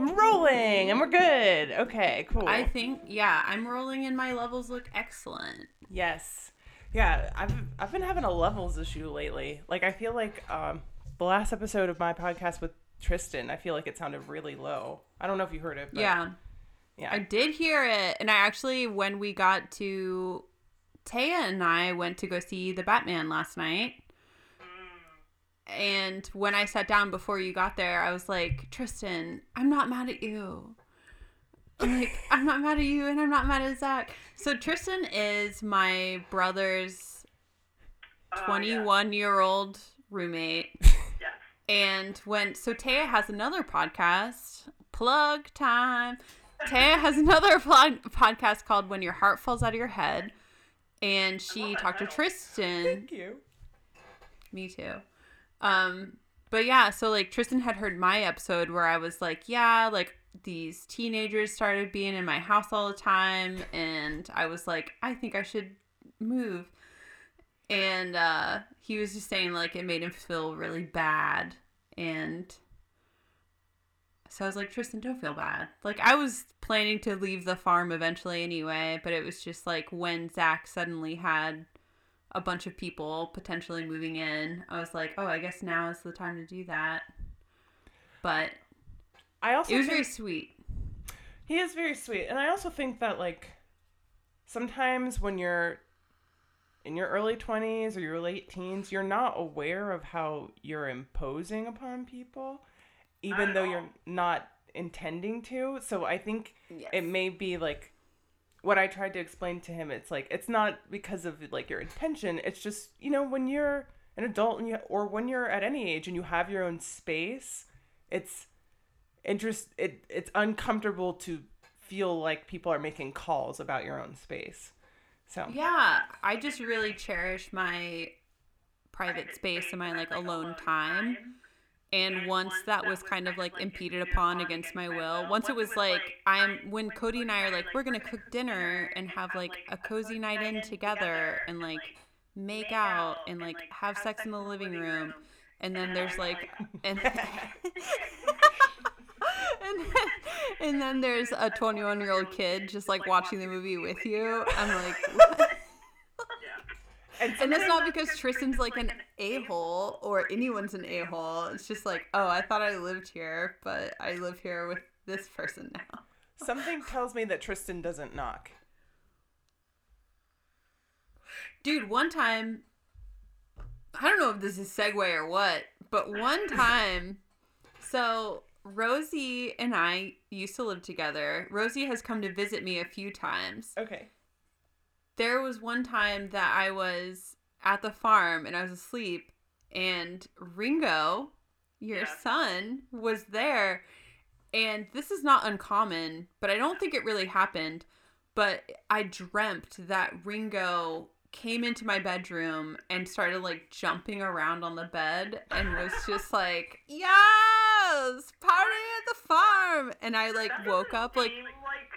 I'm rolling, and we're good. Okay, cool. I think yeah, I'm rolling and my levels look excellent. yes, yeah. I've I've been having a levels issue lately. Like I feel like um the last episode of my podcast with Tristan, I feel like it sounded really low. I don't know if you heard it. But yeah. yeah. I did hear it, and I actually, when we got to Taya and I went to go see the Batman last night. And when I sat down before you got there, I was like, Tristan, I'm not mad at you. I'm like, I'm not mad at you, and I'm not mad at Zach. So Tristan is my brother's uh, Oh, 21 year old roommate. Yes. And when so Taya has another podcast, plug time. Taya has another pod, podcast called When Your Heart Falls Out of Your Head, and she oh talked to Tristan. Thank you. Me too. Um, but yeah, so like Tristan had heard my episode where I was like, yeah, like these teenagers started being in my house all the time, and I was like, I think I should move. And uh, he was just saying like it made him feel really bad, and so I was like, Tristan, don't feel bad. Like I was planning to leave the farm eventually anyway, but it was just like when Zach suddenly had a bunch of people potentially moving in, I was like, oh, I guess now is the time to do that. But I also it was think- very sweet. He is very sweet. And I also think that like sometimes when you're in your early 20s or your late teens, you're not aware of how you're imposing upon people even though you're not intending to. So I think Yes. it may be like what I tried to explain to him, it's like it's not because of like your intention. It's just, you know, when you're an adult and you or when you're at any age and you have your own space, it's interest it it's uncomfortable to feel like people are making calls about your own space. So Yeah, I just really cherish my private space and my like alone time. And once that was kind of like impeded upon against my will, once it was like I'm when Cody and I are like we're gonna cook dinner and have like a cozy night in together and like make out and like have sex in the living room, and then there's like and and then, and then there's a 21 year old kid just like watching the movie with you. I'm like. What? And And it's not because Tristan's like an a hole or anyone's an a hole. It's just like, oh, I thought I lived here, but I live here with this person now. something tells me that Tristan doesn't knock. Dude, one time, I don't know if this is a segue or what, but one time, so Rosy and I used to live together. Rosy has come to visit me a few times. Okay. There was one time that I was at the farm and I was asleep, and Ringo, your Yeah. son, was there. And this is not uncommon, but I don't think it really happened. But I dreamt that Ringo came into my bedroom and started like jumping around on the bed and was just like, Yes, party at the farm. And I like woke up like like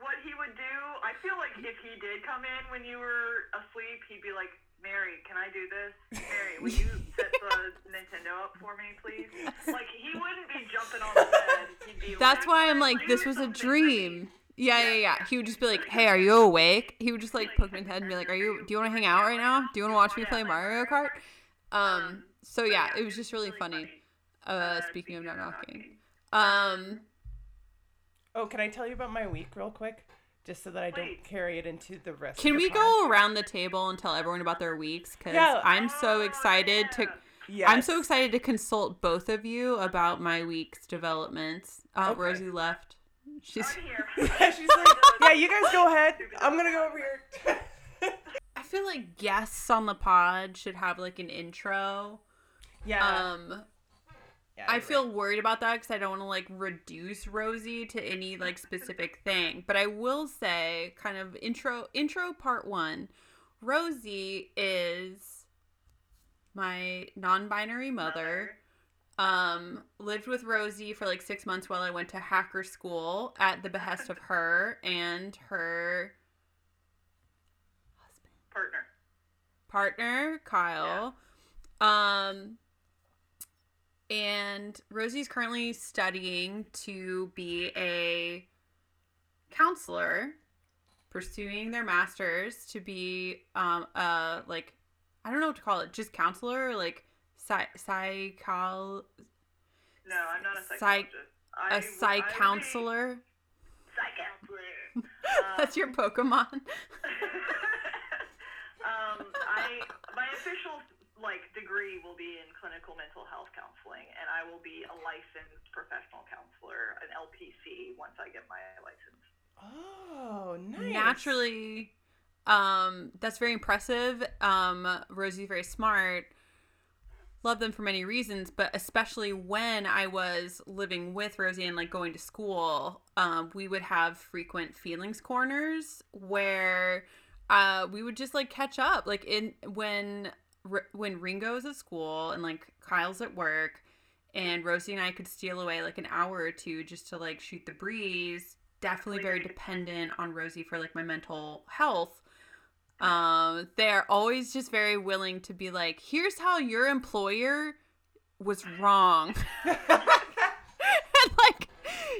what he would do. I feel like if he did come in when you were asleep, he'd be like, "Mary, can I do this? Mary, will you set the Nintendo up for me, please?" Like he wouldn't be jumping on the bed. He'd be That's why I'm like, this was a dream. Yeah, yeah, yeah. He would just be like, "Hey, are you awake?" He would just like poke my head and be like, "Are you? Do you want to hang out right now? Do you want to watch me play Mario Kart?" Um. So yeah, it was just really funny. Uh, speaking of not knocking, um, Oh, can I tell you about my week real quick? Just so that I don't Please. carry it into the rest can of we pod? go around the table and tell everyone about their weeks? Because Yeah. I'm so excited to. Yes. I'm so excited to consult both of you about my week's developments. Uh, Okay. Rosy left. She's. I'm here. Yeah, she's like, yeah, you guys go ahead. I'm gonna go over here. I feel like guests on the pod should have like an intro. yeah. Um, yeah, I feel worried about that because I don't want to like reduce Rosy to any like specific thing. But I will say, kind of intro intro part one. Rosy is my non-binary mother. Um, lived with Rosy for like six months while I went to hacker school at the behest of her and her husband Partner. partner Kyle. Um and Rosy's currently studying to be a counselor, pursuing their masters to be um a like I don't know what to call it, just counselor, or like psy psychol No, I'm not a Psych- psychologist. I- a psych counselor. Psych counselor. That's your Um, Pokemon. um, I my official like degree will be in clinical mental health counseling, and I will be a licensed professional counselor, an LPC, once I get my license. Oh, nice. naturally um that's very impressive um rosy's very smart love them for many reasons but especially when i was living with rosy and like going to school um we would have frequent feelings corners where uh we would just like catch up like in when R- when ringo's at school and like kyle's at work and rosy and i could steal away like an hour or two just to like shoot the breeze definitely very dependent on rosy for like my mental health. Um they're always just very willing to be like here's how your employer was wrong. And like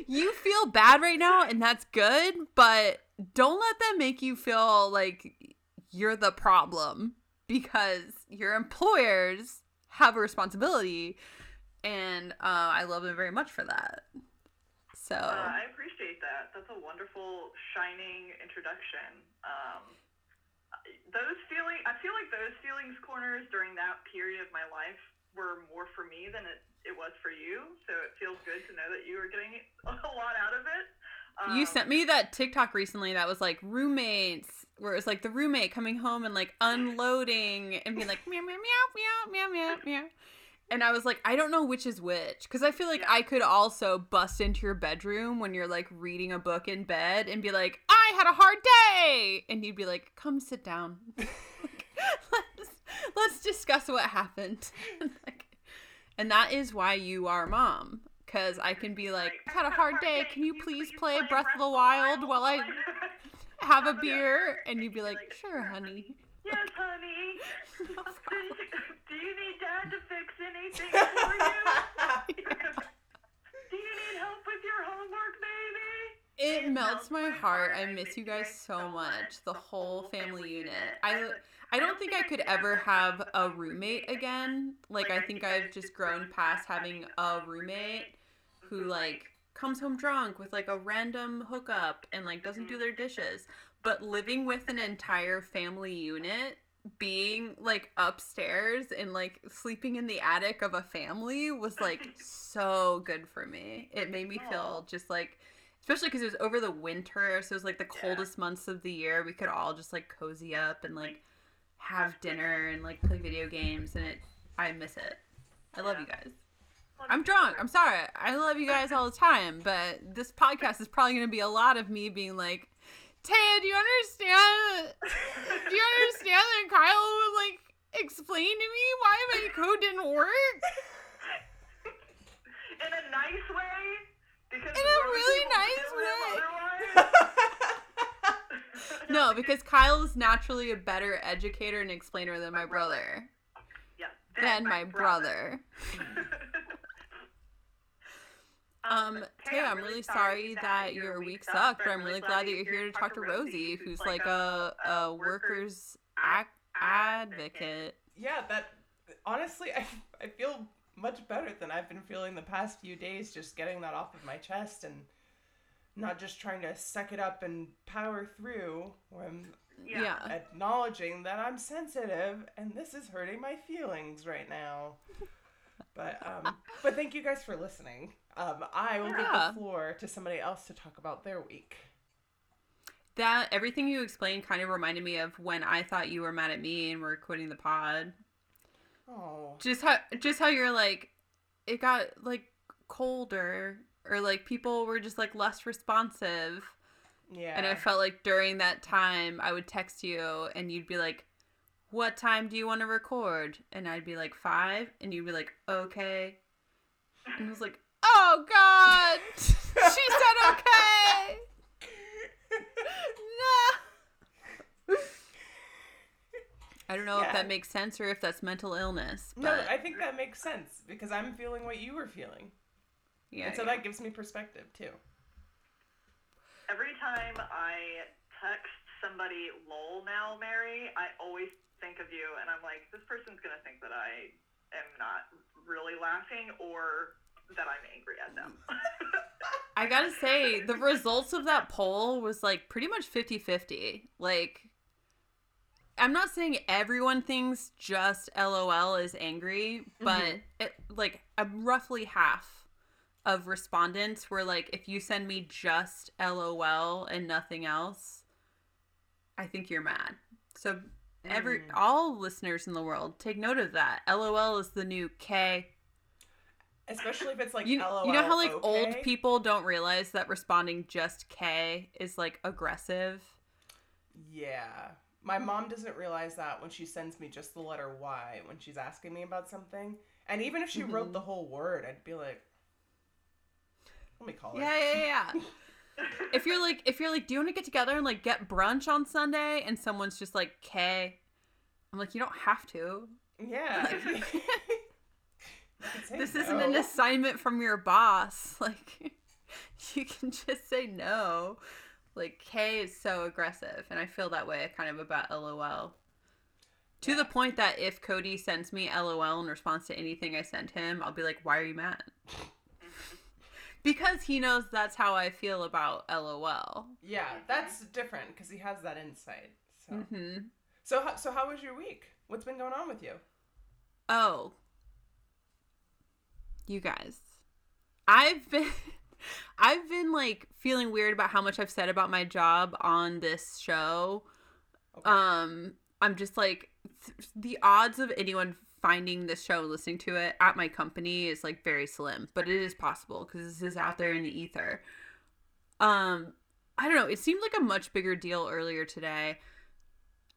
you feel bad right now and that's good but don't let them make you feel like you're the problem because your employers have a responsibility and uh, i love them very much for that so Uh, I appreciate that. That's a wonderful, shining introduction. Um, those feeling, I feel like those feelings corners during that period of my life were more for me than it, it was for you. So it feels good to know that you were getting a lot out of it. Um, You sent me that TikTok recently that was like roommates, where it was like the roommate coming home and like unloading and being like meow meow meow meow meow meow meow. And I was like, I don't know which is which because I feel like Yeah. I could also bust into your bedroom when you're like reading a book in bed and be like, I had a hard day, and you'd be like, Come sit down. Like, let's let's discuss what happened. like, and that is why you are mom. Cause I can be like, I've had a hard day. Can you please play Breath of the Wild while I have a beer? And you'd be like, sure, honey. yes, honey. Do you need dad to fix anything for you? Do you need help with your homework, baby? It melts my heart. I miss you guys so much. The whole family unit. I I don't think I could ever have a roommate again. Like I think I've just grown past having a roommate who like comes home drunk with like a random hookup and like doesn't do mm-hmm. their dishes. But living with an entire family unit, being like upstairs and like sleeping in the attic of a family was like so good for me. It made me feel just like especially because it was over the winter so it was like the Yeah. coldest months of the year we could all just like cozy up and like have dinner and like play video games and it i miss it i love you guys i'm drunk. I'm sorry. I love you guys all the time but this podcast is probably going to be a lot of me being like taya do you understand? Do you understand that kyle would like explain to me why my code didn't work? In a nice way? Because In a really nice way. no because kyle is naturally a better educator and explainer than my brother. yeah, than my brother. Um, Taya, I'm really sorry that your week sucked, but I'm really glad that you're here to talk to Rosy, who's like a, a workers ac- advocate. yeah, that honestly, I, I feel much better than I've been feeling the past few days, just getting that off of my chest and not just trying to suck it up and power through. Where I'm Yeah. Yeah. acknowledging that I'm sensitive and this is hurting my feelings right now. But um, but thank you guys for listening. Um, I will Yeah. give the floor to somebody else to talk about their week. That everything you explained kind of reminded me of when I thought you were mad at me and we're quitting the pod. Oh, Just how just how you're like it got like colder or like people were just like less responsive. yeah. And I felt like during that time, I would text you and you'd be like, What time do you want to record? And I'd be like, Five. And you'd be like, Okay. And I was like, Oh, God. she said, Okay. no. I don't know Yeah. if that makes sense or if that's mental illness. But No, I think that makes sense because I'm feeling what you were feeling. yeah, and so yeah. that gives me perspective too. Every time I text somebody lol now, Mary, I always think of you and I'm like, this person's gonna think that I am not really laughing or that I'm angry at them. I gotta say, the results of that poll was like pretty much 50 50. Like, I'm not saying everyone thinks just LOL is angry, but Mhm. it, like, a roughly half of respondents were like, if you send me just LOL and nothing else, I think you're mad. So, every Mm. all listeners in the world, take note of that. LOL is the new K. Especially if it's like You, LOL. you know how like old people don't realize that responding just K is like aggressive. Yeah. My mom doesn't realize that when she sends me just the letter Y when she's asking me about something. And even if she wrote Mhm. the whole word, I'd be like, let me call her. Yeah, yeah, yeah. if you're like, if you're like, do you want to get together and like get brunch on Sunday? And someone's just like K, I'm like, you don't have to. Yeah. You This isn't an assignment from your boss. Like, you can just say no. Like K is so aggressive, and I feel that way kind of about LOL. To Yeah. the point that if Cody sends me LOL in response to anything I send him, I'll be like, "Why are you mad?" because he knows that's how I feel about LOL. Yeah, that's different because he has that insight. So, hmm so, so how was your week? What's been going on with you? Oh, you guys, I've been, I've been like feeling weird about how much I've said about my job on this show. Okay. Um, I'm just like th- the odds of anyone finding this show and listening to it at my company is like very slim, but it is possible because this is out there in the ether. Um, I don't know. It seemed like a much bigger deal earlier today.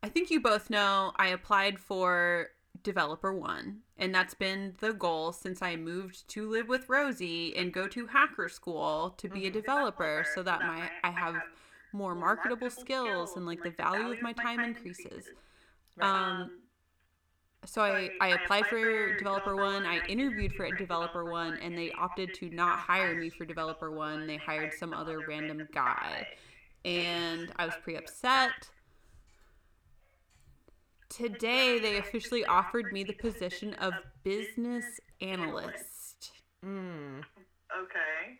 I think you both know I applied for developer one, and that's been the goal since I moved to live with Rosy and go to hacker school to be a Mhm. developer, so that my I have more marketable skills and like the value of my time increases. Um, so I, I applied for developer one i interviewed for developer one and they opted to not hire me for developer one they hired some other random guy and i was pretty upset today they officially offered me the position of business analyst Mm. Okay.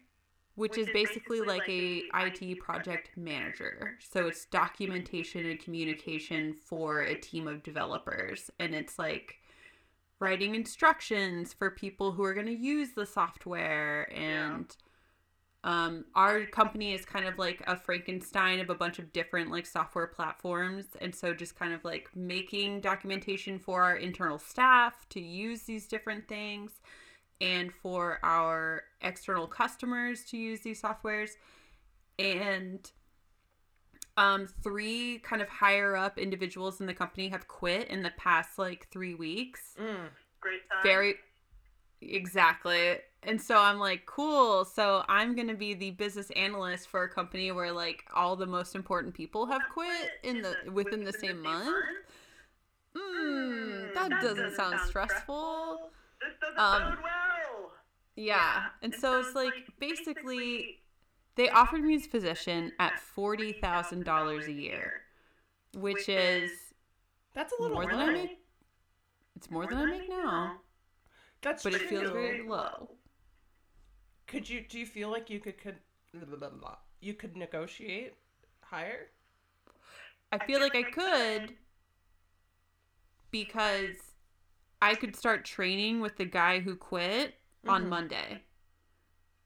which is basically like a IT project manager. So it's documentation and communication for a team of developers and it's like writing instructions for people who are going to use the software and um our company is kind of like a Frankenstein of a bunch of different like software platforms and so just kind of like making documentation for our internal staff to use these different things and for our external customers to use these softwares and um three kind of higher up individuals in the company have quit in the past like 3 weeks Mm. Great time. very exactly. And so i'm like cool. So i'm gonna be the business analyst for a company where like all the most important people have quit in the within the same month. mm, that doesn't sound stressful. This doesn't Um, well. yeah. And so it's like basically they offered me this position at $40000 a year which is That's a little More than I make- it's more than i make now That's but it feels very low Could you? Do you feel like you could? could you could negotiate higher? I feel like I could because I could start training with the guy who quit on Mhm. Monday.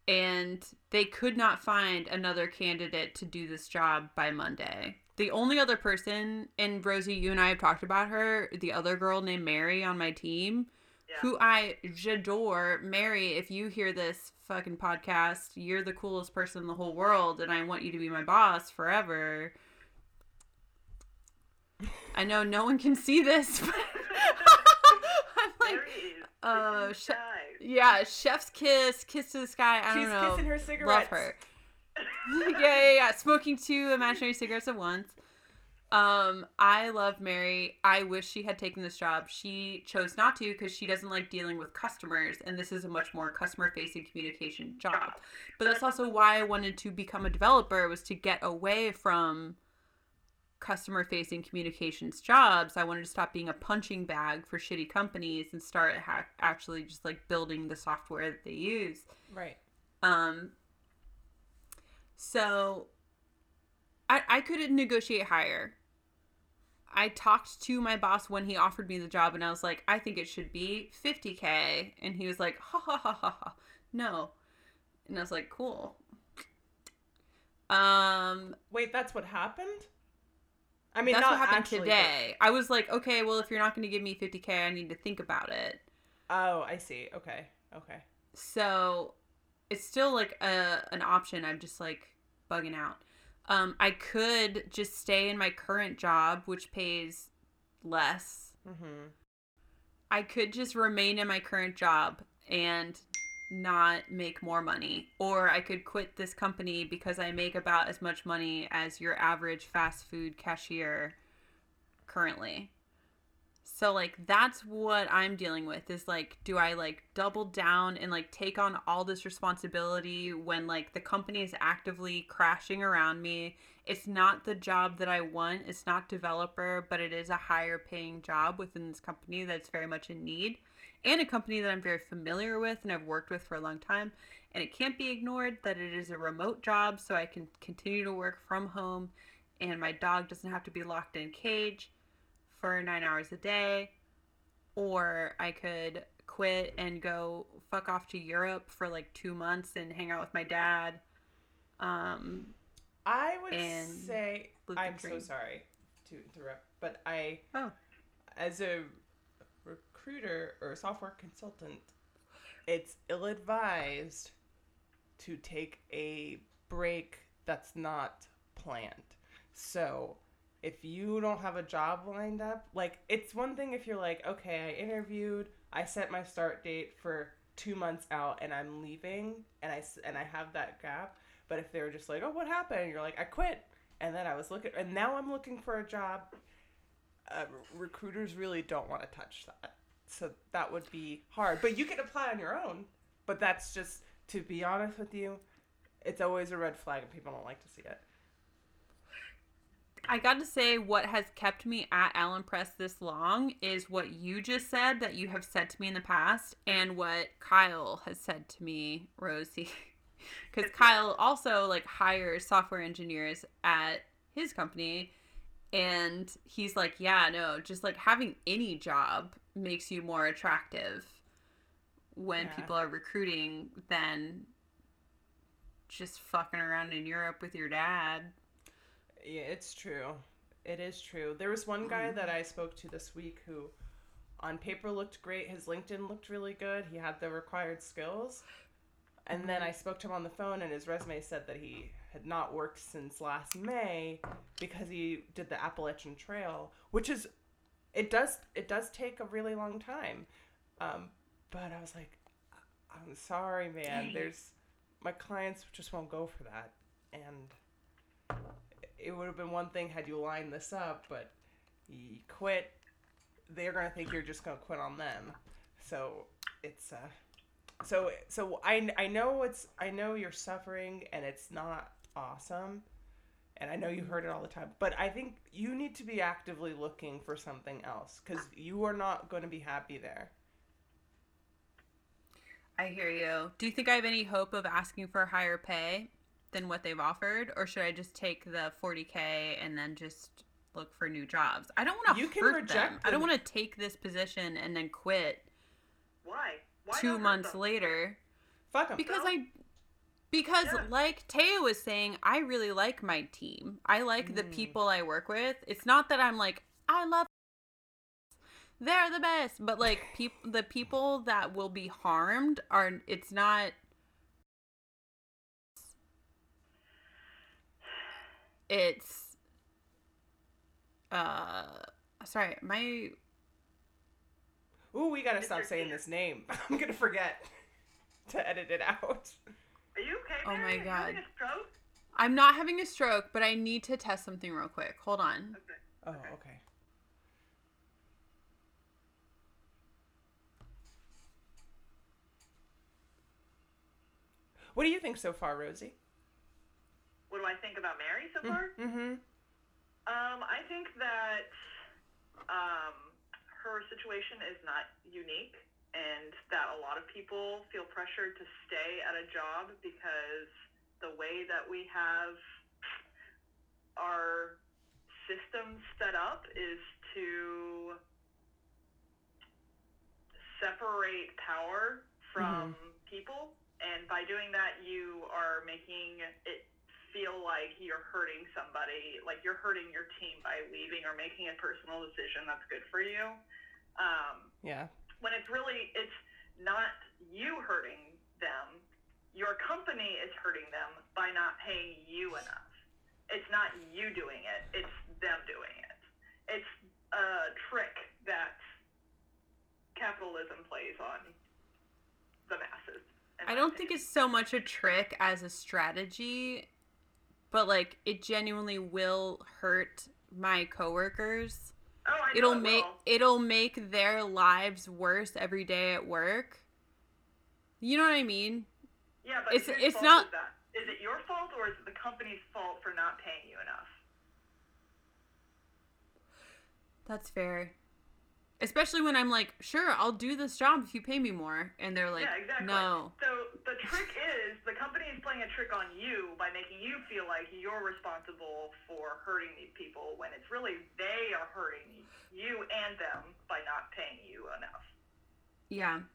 And they could not find another candidate to do this job by Monday. The only other person, and Rosy, you and I have talked about her, the other girl named Mary on my team, Yeah. who I adore. Mary, if you hear this fucking podcast, you're the coolest person in the whole world, and I want you to be my boss forever. I know no one can see this, but I'm like, Mary uh, kissing sh- the sky. yeah, chef's kiss, kiss to the sky. I don't She's know. kissing her cigarettes. Love her. yeah, yeah, yeah. Smoking two imaginary cigarettes at once. Um, I love Mary. I wish she had taken this job. She chose not to because she doesn't like dealing with customers, and this is a much more customer-facing communication job. But that's also why I wanted to become a developer was to get away from customer-facing communications jobs. I wanted to stop being a punching bag for shitty companies and start ha- actually just like building the software that they use. Right. Um, so I I couldn't negotiate higher. I talked to my boss when he offered me the job and I was like, I think it should be 50k and he was like, ha ha ha ha ha. No. And I was like, cool. Um Wait, that's what happened? I mean, that's not what happened actually, but- today. I was like, okay, well if you're not going to give me 50k, I need to think about it. Oh, I see. Okay. Okay. So it's still like a an option. I'm just like bugging out. Um, I could just stay in my current job, which pays less. Mm-hmm. I could just remain in my current job and not make more money. Or I could quit this company because I make about as much money as your average fast food cashier currently. So like that's what I'm dealing with is like do I like double down and like take on all this responsibility when like the company is actively crashing around me. It's not the job that I want. It's not developer, but it is a higher paying job within this company that's very much in need and a company that I'm very familiar with and I've worked with for a long time. And it can't be ignored that it is a remote job so I can continue to work from home and my dog doesn't have to be locked in a cage for nine hours a day, or I could quit and go fuck off to Europe for like two months and hang out with my dad. Um, I would say I'm so sorry to interrupt, but I, Oh. as a recruiter or a software consultant, it's ill-advised to take a break that's not planned. So, if you don't have a job lined up, like it's one thing if you're like, okay, I interviewed, I set my start date for two months out, and I'm leaving, and I and I have that gap. But if they were just like, oh, what happened? You're like, I quit, and then I was looking, and now I'm looking for a job. Uh, recruiters really don't want to touch that, so that would be hard. But you can apply on your own. But that's just to be honest with you, it's always a red flag, and people don't like to see it. I got to say, what has kept me at Allen Press this long is what you just said that you have said to me in the past, and what Kyle has said to me, Rosy. Because Kyle also like hires software engineers at his company, and he's like, yeah, no, just like having any job makes you more attractive when Yeah. people are recruiting than just fucking around in Europe with your dad. Yeah, it's true. It is true. There was one guy that I spoke to this week who, on paper, looked great. His LinkedIn looked really good. He had the required skills. And then I spoke to him on the phone, and his resume said that he had not worked since last May because he did the Appalachian Trail, which is, it does it does take a really long time. Um, but I was like, I'm sorry, man. There's my clients just won't go for that, and it would have been one thing had you lined this up, but you quit. They're gonna think you're just gonna quit on them. So it's uh, so so I I know it's I know you're suffering and it's not awesome, and I know you heard it all the time. But I think you need to be actively looking for something else because you are not going to be happy there. I hear you. Do you think I have any hope of asking for higher pay than what they've offered, or should I just take the 40k and then just look for new jobs? I don't want to You can hurt reject them. I don't want to take this position and then quit Why? Why two months later Fuck them. because Well, I because yeah. like Taya was saying, I really like my team. I like the Mm. people I work with. It's not that I'm like I love they're the best, but like people the people that will be harmed are it's not it's uh sorry, my Ooh, we gotta stop saying this name. I'm gonna forget to edit it out. Are you okay? Oh my Mary? Are God. I'm not having a stroke, but I need to test something real quick. Hold on. Okay. Oh, okay. What do you think so far, Rosy? What do I think about Mary so far? Mm-hmm. Um, I think that um, her situation is not unique, and that a lot of people feel pressured to stay at a job because the way that we have our system set up is to separate power from people, and by doing that, you are making it feel like you're hurting somebody, like you're hurting your team by leaving or making a personal decision that's good for you. Um, Yeah. when it's really it's not you hurting them your company is hurting them by not paying you enough it's not you doing it it's them doing it it's a trick that capitalism plays on the masses I don't think it's so much a trick as a strategy, but like it genuinely will hurt my coworkers. oh, I know It'll it make will. it'll make their lives worse every day at work. You know what I mean? yeah but it's- it's not- is, that? is it your fault or is it the company's fault for not paying you enough That's fair. Especially when I'm like, sure, I'll do this job if you pay me more, and they're like, yeah, exactly. no. So the trick is the company is playing a trick on you by making you feel like you're responsible for hurting these people when it's really they are hurting you and them by not paying you enough. Yeah.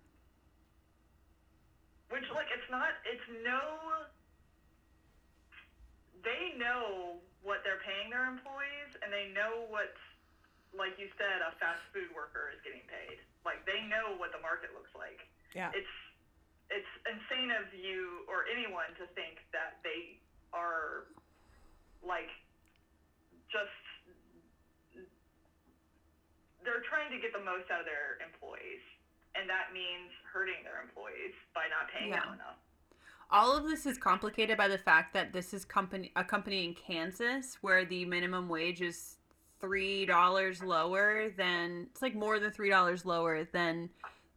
Which like it's not it's no they know what they're paying their employees and they know what like you said a fast food worker is getting paid. Like they know what the market looks like. Yeah. it's it's insane of you or anyone to think that they are like just they're trying to get the most out of their employees and that means hurting their employees by not paying Yeah. them enough All of this is complicated by the fact that this is company a company in Kansas where the minimum wage is three dollars lower than it's like more than three dollars lower than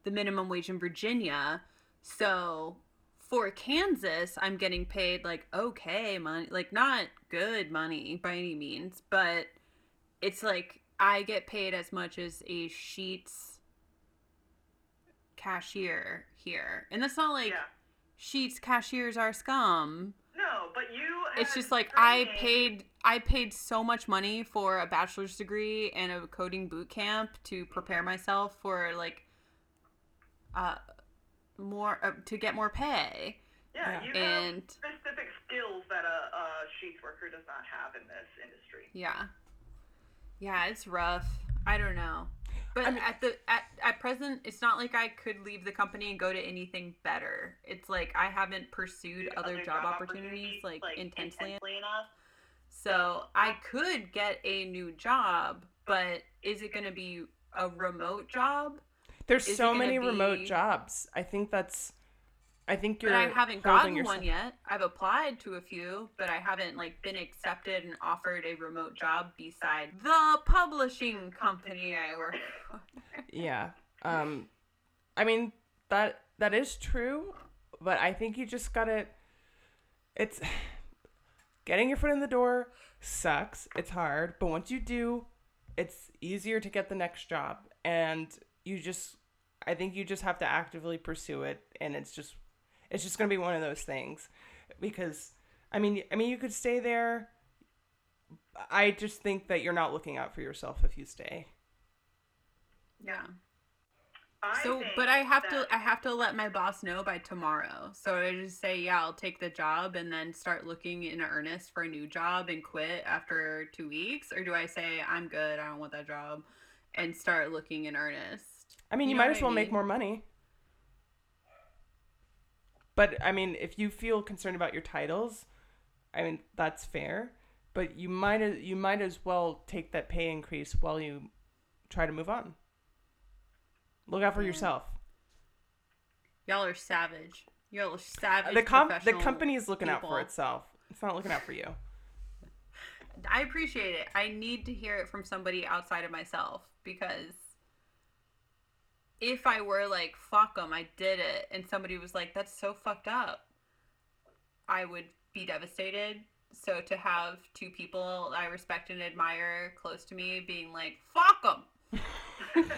the minimum wage in Virginia. So for Kansas, I'm getting paid like okay money, like not good money by any means, but it's like I get paid as much as a Sheetz cashier here, and that's not like yeah Sheetz cashiers are scum. no but you It's just like I paid I paid so much money for a bachelor's degree and a coding boot camp to prepare myself for like uh more uh, to get more pay. yeah, Yeah. you And- have specific skills that a, a Sheetz worker does not have in this industry Yeah. Yeah, it's rough. I don't know. But I mean- at the at, at present it's not like I could leave the company and go to anything better. It's like I haven't pursued other, job, opportunities, like, intensely enough So I could get a new job, but is it going to be a remote job? There's Is so many remote jobs. I think that's. I think you're. But I haven't gotten yourself- one yet. I've applied to a few, but I haven't like been accepted and offered a remote job beside the publishing company I work for. Yeah. Um, I mean that that is true, but I think you just gotta. It's getting your foot in the door sucks. It's hard, but once you do, it's easier to get the next job, and you just. I think you just have to actively pursue it, and it's just, it's just gonna be one of those things, because, I mean, I mean, you could stay there. I just think that you're not looking out for yourself if you stay. Yeah. I So, think but I have that- to I have to let my boss know by tomorrow. So I just say, yeah, I'll take the job and then start looking in earnest for a new job and quit after 2 weeks or do I say I'm good, I don't want that job and start looking in earnest? I mean, you, You know might what as I well make more money. But I mean, if you feel concerned about your titles, I mean that's fair. But you might as you might as well take that pay increase while you try to move on. Look out for yourself. Y'all are savage. Y'all are savage. The comp the professional company is looking out for itself. It's not looking out for you. I appreciate it. I need to hear it from somebody outside of myself because if I were like, fuck them, I did it, and somebody was like, that's so fucked up, I would be devastated. So to have two people I respect and admire close to me being like, fuck them,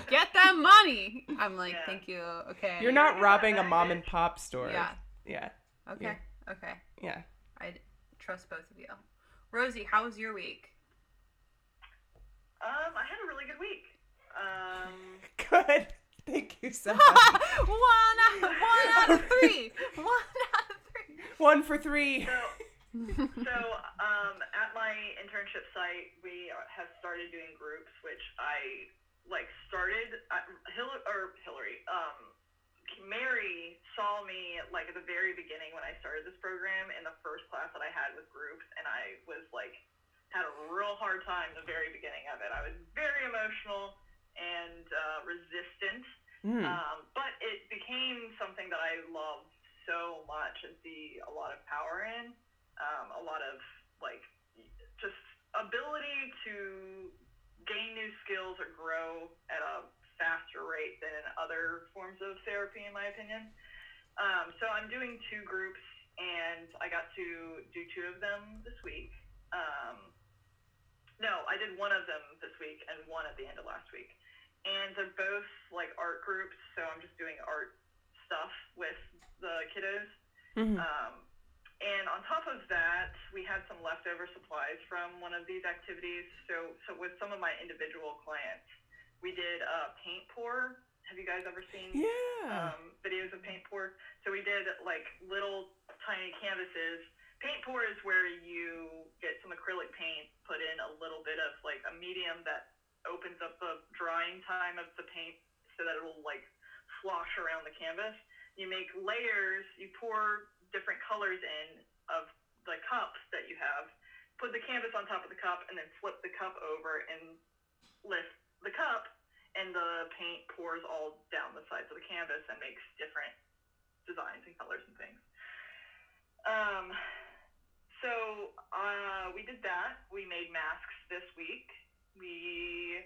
get that money, I'm like, Yeah. thank you. Okay. You're not robbing a mom and pop store. Yeah. Yeah. Okay. Okay. Yeah. I trust both of you. Rosy, how was your week? Um, I had a really good week. Um, Good. Thank you so much. one, out, one out of three. One out of three. One for three. so, so um, at my internship site, we have started doing groups, which I like started. At Hillary or Hillary, um, Mary saw me like at the very beginning when I started this program in the first class that I had with groups, and I was like had a real hard time the very beginning of it. I was very emotional and uh, resistant Mm. um, but it became something that I love so much and see a lot of power in, um, a lot of like just ability to gain new skills or grow at a faster rate than in other forms of therapy, in my opinion. Um, so I'm doing two groups, and I got to do two of them this week. Um, no, I did one of them this week and one at the end of last week and they're both like art groups, so I'm just doing art stuff with the kiddos. Mhm. Um, and on top of that, we had some leftover supplies from one of these activities. So, so with some of my individual clients, we did a paint pour. Have you guys ever seen Yeah. um, videos of paint pour. So we did like little tiny canvases. Paint pour is where you get some acrylic paint, put in a little bit of like a medium that opens up the drying time of the paint so that it will like slosh around the canvas. You make layers, you pour different colors in of the cups that you have, put the canvas on top of the cup, and then flip the cup over and lift the cup and the paint pours all down the sides of the canvas and makes different designs and colors and things. Um, so uh, we did that. We made masks this week. We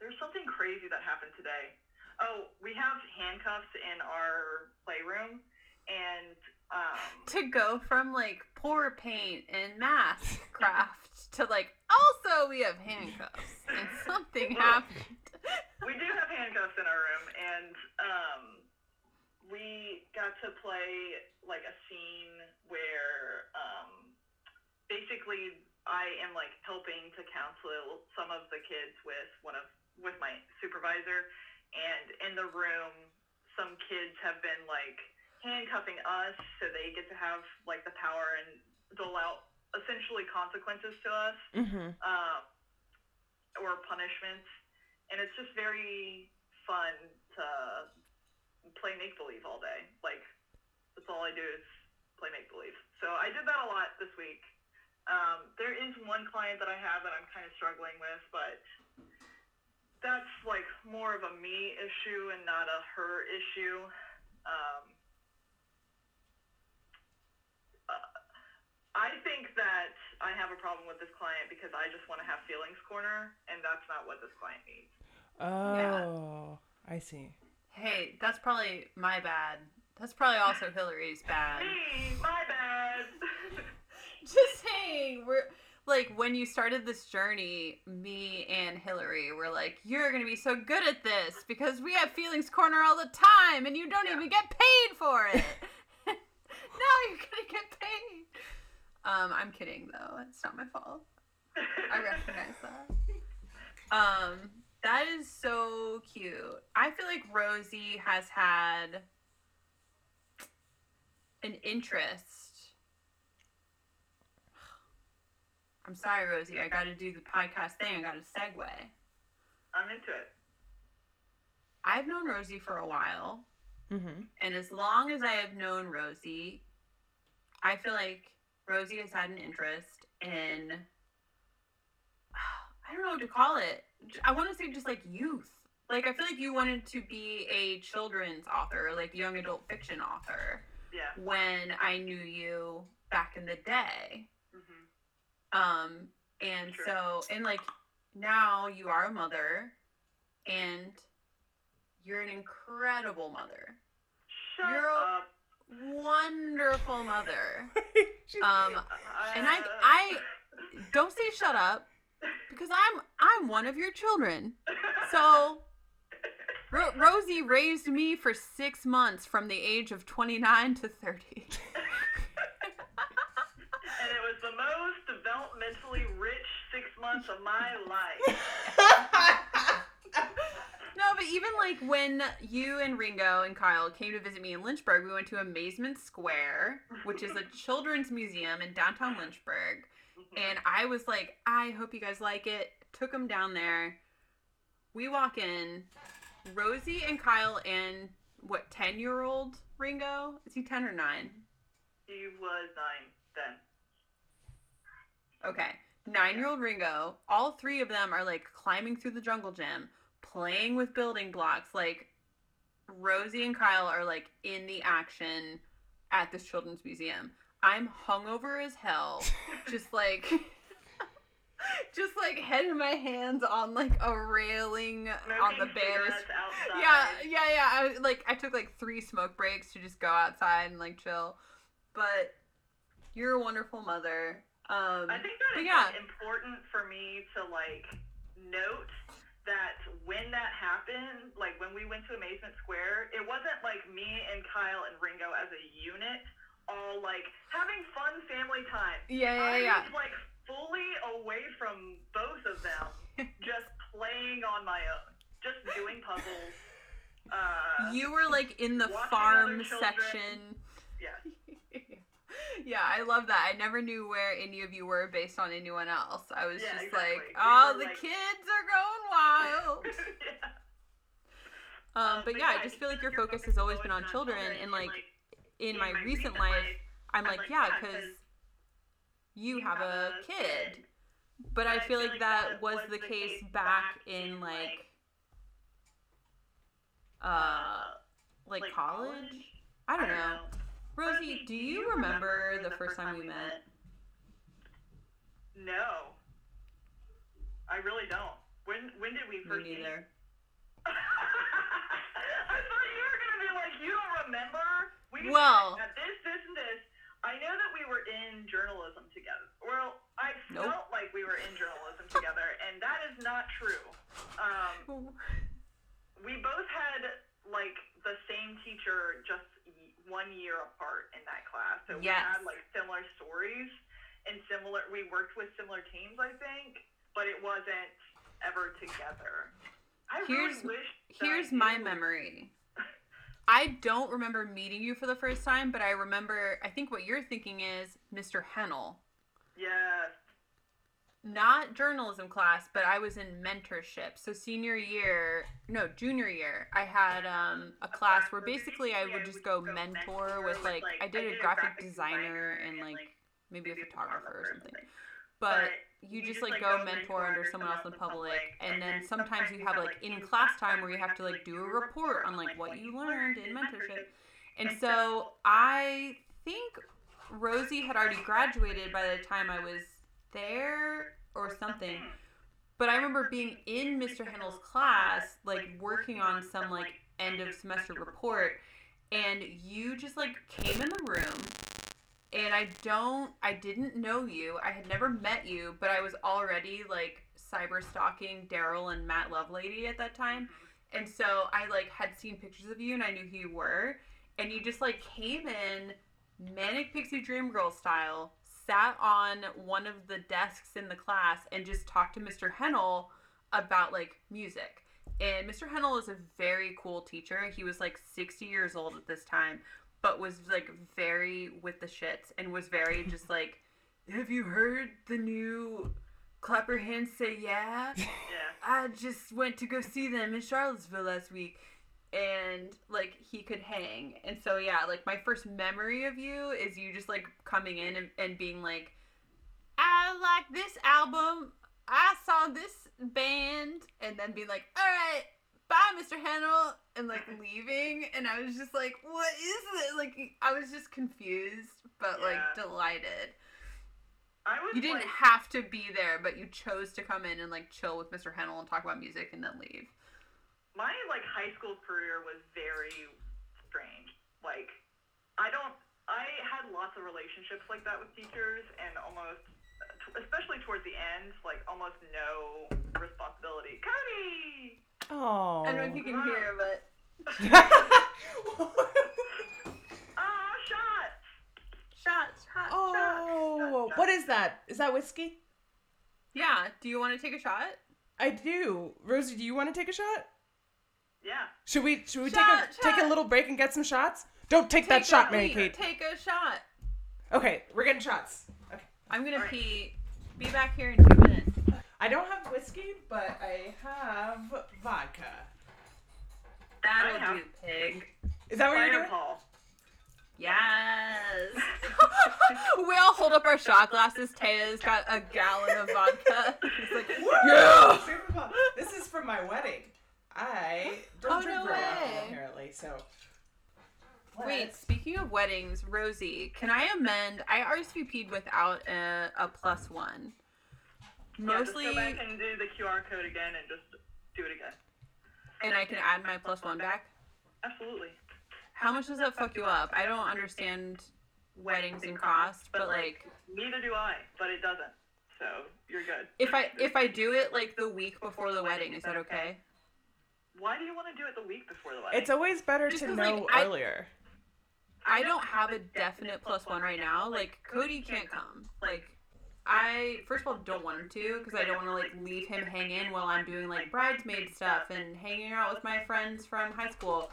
there's something crazy that happened today. Oh, we have handcuffs in our playroom, and um, To go from like pour paint and mask craft to like also we have handcuffs and something happened. we do have handcuffs in our room, and um, we got to play like a scene where um, basically I am like helping to counsel some of the kids with one of with my supervisor, and in the room, some kids have been like handcuffing us, so they get to have like the power and dole out essentially consequences to us Mhm. uh, or punishments, and it's just very fun to play make believe all day. Like that's all I do is play make believe. So I did that a lot this week. Um, there is one client that I have that I'm kind of struggling with, but that's like more of a me issue and not a her issue. Um, uh, I think that I have a problem with this client because I just want to have feelings corner, and that's not what this client needs. Oh, I see. Hey, that's probably my bad. That's probably also Hillary's bad. Me, my bad. Just saying, we're like when you started this journey, me and Hillary were like, "You're gonna be so good at this because we have feelings corner all the time, and you don't Yeah. even get paid for it." now you're gonna get paid. Um, I'm kidding though. It's not my fault. I recognize that. Um, that is so cute. I feel like Rosy has had an interest. I'm sorry, Rosy. I got to do the podcast thing. I got to segue. I'm into it. I've known Rosie for a while, Mhm. and as long as I have known Rosie, I feel like Rosy has had an interest in. I don't know what to call it. I want to say just like youth. Like I feel like you wanted to be a children's author, like young adult fiction author, Yeah. when I knew you back in the day. hmm Um, and so, and like now you are a mother and you're an incredible mother. Shut You're up. Wonderful mother. Um, and I, I don't say shut up because I'm, I'm one of your children. So Ro- Rosy raised me for six months from the age of 29 to 30. and it was the most developmentally rich six months of my life. But even like when you and Ringo and Kyle came to visit me in Lynchburg, we went to Amazement Square, which is a children's museum in downtown Lynchburg. Mm-hmm. And I was like, I hope you guys like it. Took them down there. We walk in. Rosy and Kyle and what, 10 year old Ringo? Is he 10 or 9? he was nine then. Okay. Nine year old Ringo, all three of them are like climbing through the jungle gym, playing with building blocks. Like Rosy and Kyle are like in the action at this children's museum. I'm hungover as hell, just like just like head in my hands on like a railing on the Smoking banister. Yeah, yeah, yeah. I was like I took like three smoke breaks to just go outside and like chill. But you're a wonderful mother. Um I think that it's yeah. like, important for me to like note that when that happened, like when we went to Amazement Square, it wasn't like me and Kyle and Ringo as a unit all like having fun family time. Yeah, yeah, I yeah. was like fully away from both of them, just playing on my own, just doing puzzles. Uh, You were like in the farm section. yes. yeah, I love that. I never knew where any of you were based on anyone else. I was Yeah, just exactly. like, oh, were, the like- kids are going wild. yeah. Um, Um, but yeah, I just feel like your focus has always been on children, and like in my recent life, I'm like, yeah, because you have a kid. But I feel like that was the case back in like uh like college. I don't know. Rosy, do you remember the first time we met? No. I really don't. When when did we first meet? neither. I thought you were gonna be like, you don't remember? We Well- at this, this, and this. I know that we were in journalism together. Well, I Nope. felt like we were in journalism together, and that is not true. Um, we both had like the same teacher, just one year apart in that class. So we had like similar stories and similar. We worked with similar teams, I think, but it wasn't ever together. I Here's- really wish. Here's my knew. memory. I don't remember meeting you for the first time, but I remember I think what you're thinking is Mr. Hennel. Yes. Not journalism class, but I was in mentorship. So senior year, no, junior year, I had um, a class where basically I would just go mentor with like I did a graphic designer and like maybe a photographer or something. But you just like go mentor under someone else in public and then sometimes you have like in class time where you have to like do a report on like what you learned in mentorship. And so I think Rosy had already graduated by the time I was there or something. But I remember being in Mr. Hennel's class, like working on some like end of semester report, and you just like came in the room. And I don't, I didn't know you. I had never met you, but I was already like cyber stalking Daryl and Matt Lovelady at that time. Mm-hmm. And so I like had seen pictures of you and I knew who you were. And you just like came in manic pixie dream girl style, sat on one of the desks in the class and just talked to Mr. Hennel about like music. And Mr. Hennel is a very cool teacher. He was like 60 years old at this time, but was like very with the shits and was very just like, Have you heard the new Clap Your Hands Say Yeah? Yeah. I just went to go see them in Charlottesville last week. And like he could hang. And so yeah, like my first memory of you is you just like coming in and, and being like, I like this album. I saw this band and then being like, Alright, bye Mr. Hennel and like leaving and I was just like, What is this? Like I was just confused but like delighted. I was You didn't like, have to be there, but you chose to come in and like chill with Mr. Hennel and talk about music and then leave. My like high school career was very strange. Like, I don't. I had lots of relationships like that with teachers, and almost, especially towards the end, like almost no responsibility. Cody. Oh. I don't know if you can hear, but Ah, shot. shots, hot shots. oh, what is that? Is that whiskey? Yeah. Do you want to take a shot? I do. Rosy, do you want to take a shot? Yeah. Should we should we Shot, take a take a little break and get some shots? Don't take, that Take shot, a- Mary Kate. Take a shot. Okay, we're getting shots. Okay. I'm gonna Alright. pee. Be back here in two minutes. I don't have whiskey, but I have vodka. That'll I have- do, pig. Is that what you're doing? Yes. we all hold up our shot glasses. Taya's got a gallon of vodka. She's like, Yeah. This is from my wedding. I don't Oh, drink no real alcohol way. apparently, so. Wait, speaking of weddings, Rosy, can I amend? I RSVP'd without a, a plus one. Mostly, Yeah, just go back and do the QR code again and just do it again. and I can add my plus one back. Absolutely. How much does that fuck you up? I don't understand weddings and cost, but like, Neither do I, but it doesn't. So you're good. if I if I do it like the week before the wedding, is that okay? Why do you want to do it the week before the wedding? It's always better Just to 'cause, know like, I- earlier. I don't have a definite plus one right now. Like Cody can't come. Like I first of all don't want him to because I don't want to like leave him hanging while I'm doing like bridesmaid stuff and hanging out with my friends from high school.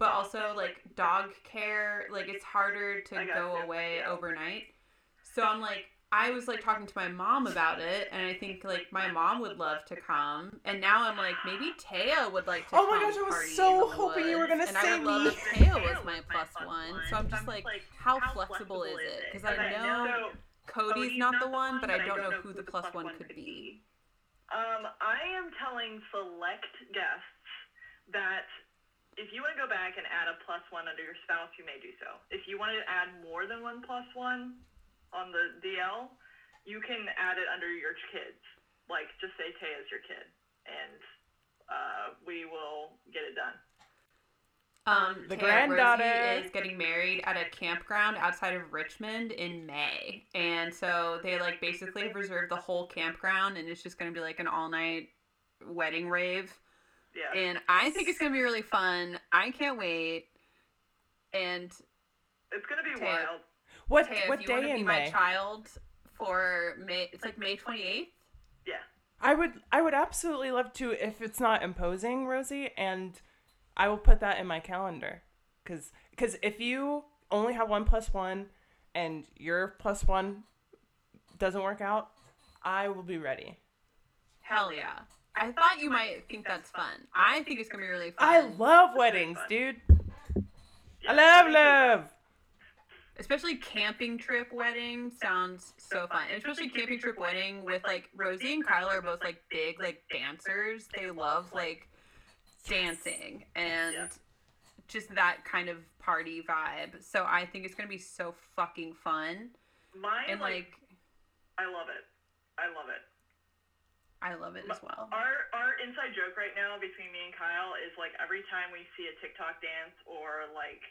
But also like dog care, like it's harder to I got go you. away Yeah. overnight. So I'm like I was like talking to my mom about it and I think like my mom would love to come and now I'm like maybe Taya would like to Oh my come gosh, I was so hoping you were gonna and I say would love if Taya was my plus one. So I'm just like how flexible is it? Because I know Cody's not the one, but I don't know who the plus one could be. um, I am telling select guests that if you want to go back and add a plus one under your spouse, you may do so. If you want to add more than one plus one on the DL, you can add it under your kids. Like, just say Tay is your kid, and uh, we will get it done. Um, The Taya granddaughter- Rosy is getting married at a campground outside of Richmond in May, and so they like basically reserved the whole campground, and it's just gonna be like an all night wedding rave. Yeah. And I think it's gonna be really fun. I can't wait. And it's gonna be Taya, wild. What Taya, what if you day to be in my May? child for May, it's like May twenty eighth. Yeah. I would I would absolutely love to if it's not imposing, Rosy, and I will put that in my calendar. Cause, cause if you only have one plus one, and your plus one doesn't work out, I will be ready. Hell yeah! I thought you might think that's fun. I think it's gonna be really fun. I love weddings, dude. I love love. Especially camping trip wedding sounds so fun and especially camping trip wedding with like rosy and kyle are both like big like dancers they love like dancing and Yeah. just that kind of party vibe so i think it's gonna be so fucking fun Mine, and like, like I love it. I love it. i love it as well Our our inside joke right now between me and Kyle is like every time we see a TikTok dance or like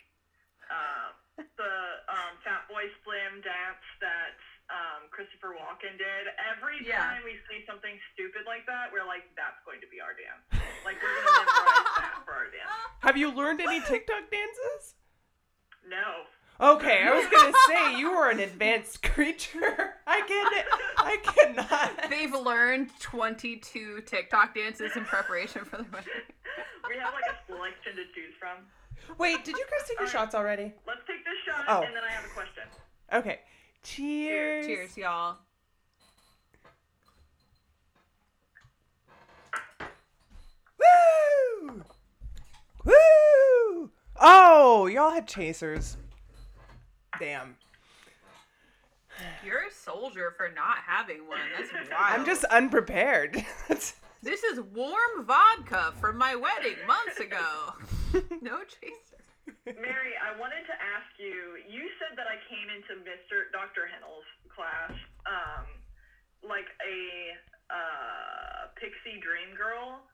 uh, the um, Fatboy Slim dance that um, Christopher Walken did, every Yeah. time we see something stupid like that, we're like, that's going to be our dance. Like we're gonna memorize that for our dance. Have you learned any TikTok dances? No. Okay, I was gonna say you were an advanced creature. I get it. I cannot. they've learned 22 tiktok dances in preparation for the wedding we have like a selection to choose from. Wait, did you guys take your shots already? Let's take this shot, Oh. and then I have a question. Okay. Cheers. cheers y'all Woo! Woo! Oh, y'all had chasers. Damn. You're a soldier for not having one. That's wild. I'm just unprepared. This is warm vodka from my wedding months ago. no chaser. Mary, I wanted to ask you. You said that I came into Mr. Dr. Hennel's class, um, like a uh, pixie dream girl.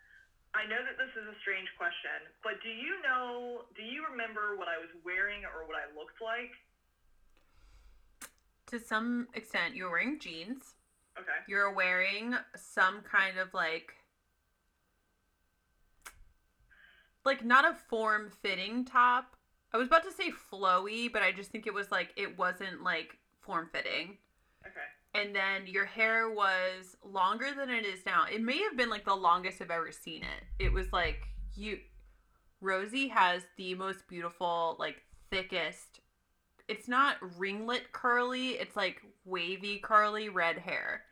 I know that this is a strange question, but do you know? Do you remember what I was wearing or what I looked like? To some extent, you were wearing jeans. Okay. You're wearing some kind of like like not a form fitting top. I was about to say flowy, but I just think it was like it wasn't like form fitting. Okay. And then your hair was longer than it is now. It may have been like the longest I've ever seen it. It was like you Rosy has the most beautiful, like thickest it's not ringlet curly, it's like wavy curly red hair.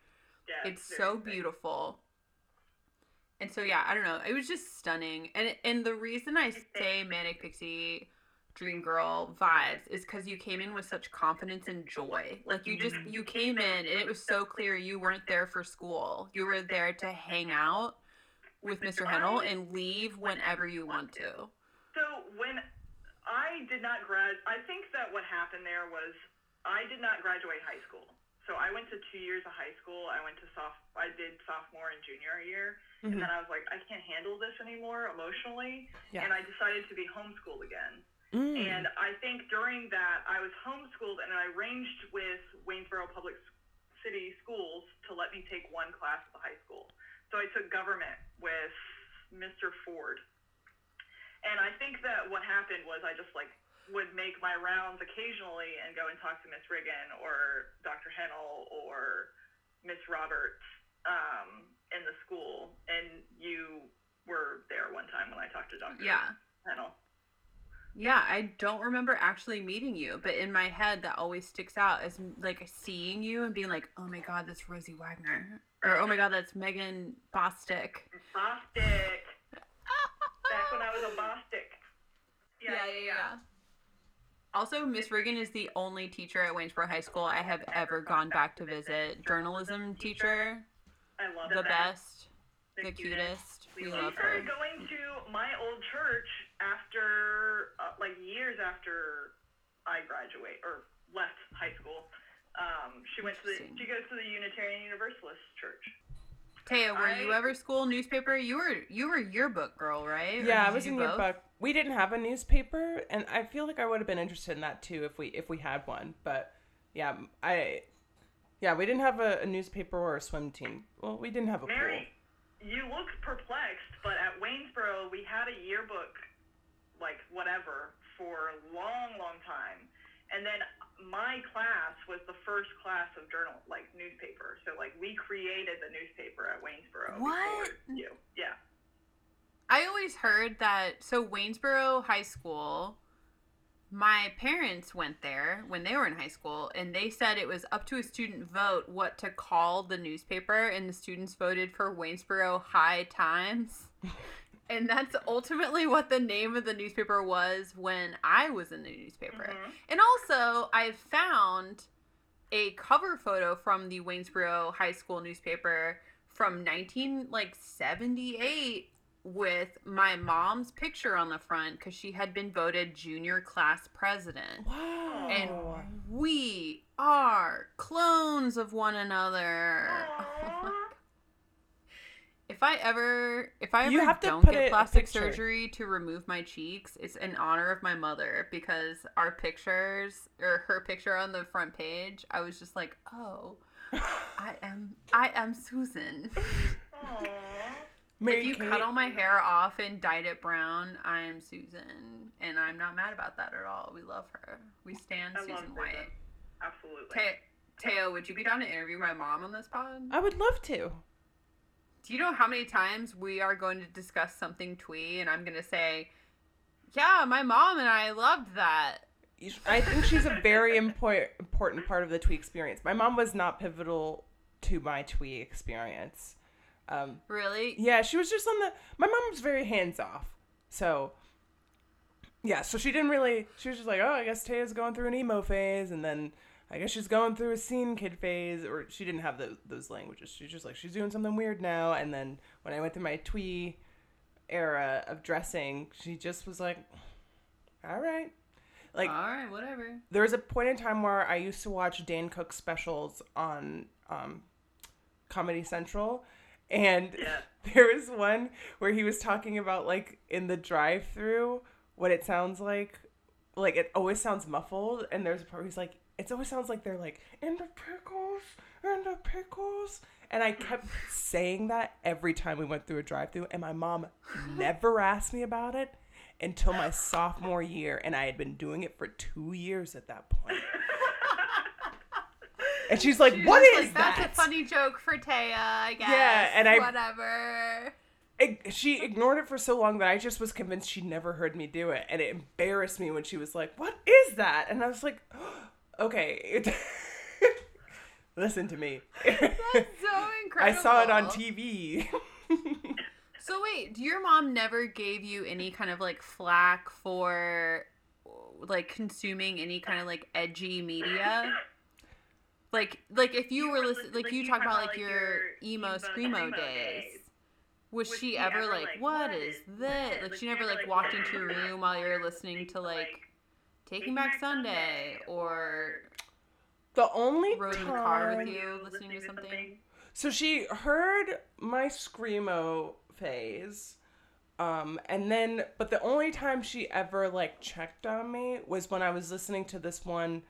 Yeah. It's very so beautiful. And so yeah, I don't know. It was just stunning. And and the reason I say manic pixie dream girl vibes is cuz you came in with such confidence and joy. Like you just mm-hmm. you came in and it was so clear you weren't there for school. You were there to hang out with Mr. Hennel and leave whenever you want to. So when I did not grad, I think that what happened there was I did not graduate high school. So I went to two years of high school. I went to soph. I did sophomore and junior year, and Mhm. then I was like, I can't handle this anymore emotionally, Yeah. and I decided to be homeschooled again. Mm. And I think during that, I was homeschooled and I arranged with Waynesboro Public City Schools to let me take one class at the high school. So I took government with Mr. Ford. And I think that what happened was I just like would make my rounds occasionally and go and talk to Miss Riggin or Dr. Hennel or Miss Roberts um, in the school. And you were there one time when I talked to Dr. Yeah. Hennel. Yeah, I don't remember actually meeting you, but in my head that always sticks out as like seeing you and being like, "Oh my god, that's Rosy Wagoner." Or, "Oh my god, that's Megan Bostick." Bostic. Back when I was a Bostic. Yeah, yeah, yeah. Also, Miss Riggin is the only teacher at Waynesboro High School I have ever gone back to visit. Journalism teacher, I love the best, the cutest. We She love her. started going to my old church after, uh, like, years after I graduate or left high school. Um, she went to the, she goes to the Unitarian Universalist Church. Taya, were you ever school newspaper? You were you were yearbook girl, right? Yeah, I was in do your both? book. We didn't have a newspaper, and I feel like I would have been interested in that too if we if we had one. But yeah, I yeah we didn't have a, a newspaper or a swim team. Well, we didn't have a Mary, you look perplexed, but at Waynesboro, we had a yearbook, like, whatever, for a long, long time. And then my class was the first class of journal, like newspaper. So like we created the newspaper at Waynesboro. What? You, yeah. I always heard that. So Waynesboro High School, my parents went there when they were in high school, and they said it was up to a student vote what to call the newspaper, and the students voted for Waynesboro High Times. and that's ultimately what the name of the newspaper was when I was in the newspaper. Mhm. And also, I found a cover photo from the Waynesboro High School newspaper from 19 like 78 with my mom's picture on the front cuz she had been voted junior class president. Wow. And we are clones of one another. If I ever, if I You ever have don't put get plastic surgery to remove my cheeks, it's in honor of my mother because our pictures or her picture on the front page, I was just like, oh, I am, I am Susan. Aw. Mary if you Kate- cut all my hair off and dyed it brown, I'm Susan, and I'm not mad about that at all. We love her. We stand I Susan Susan. White. Absolutely. Te- Teo, would you be down to interview my mom on this pod? I would love to. Do you know how many times we are going to discuss something twee and I'm going to say, yeah, my mom and I loved that. I think she's a very impor- important part of the Twee experience. My mom was not pivotal to my Twee experience. Um, Really? yeah, she was just on the. My mom was very hands off, so yeah. So she didn't really. She was just like, oh, I guess Taya's going through an emo phase, and then I guess she's going through a scene kid phase, or she didn't have those those languages. She's just like she's doing something weird now. And then when I went through my Twee era of dressing, she just was like, all right. Like All right, whatever. there was a point in time where I used to watch Dane Cook specials on um, Comedy Central, and Yeah. there was one where he was talking about like in the drive-through what it sounds like. Like it always sounds muffled, and there's a part where he's like, it always sounds like they're like in the pickles, in the pickles, and I kept saying that every time we went through a drive-through, and my mom never asked me about it until my sophomore year, and I had been doing it for two years at that point. And she's like, She "What is like, that?" That's a funny joke for Taya, I guess. Yeah, and I- whatever. She ignored it for so long that I just was convinced she never heard me do it, and it embarrassed me when she was like, "What is that?" And I was like, "Okay, listen to me. That's so incredible. I saw it on TV." So wait, your mom never gave you any kind of like flack for like consuming any kind of like edgy media? Like like if you, You were were listening lis- like you talk about like your emo emo screamo screamo days. days. Was Was she she ever ever like, like, what "What is is this? this?" Like Like, she she never never, like like, walked walked into your room while you're listening to like Taking Back Sunday or the only rode in the car with you listening to something. So she heard my screamo phase. Um, and then, but the only time she ever like checked on me was when I was listening to this one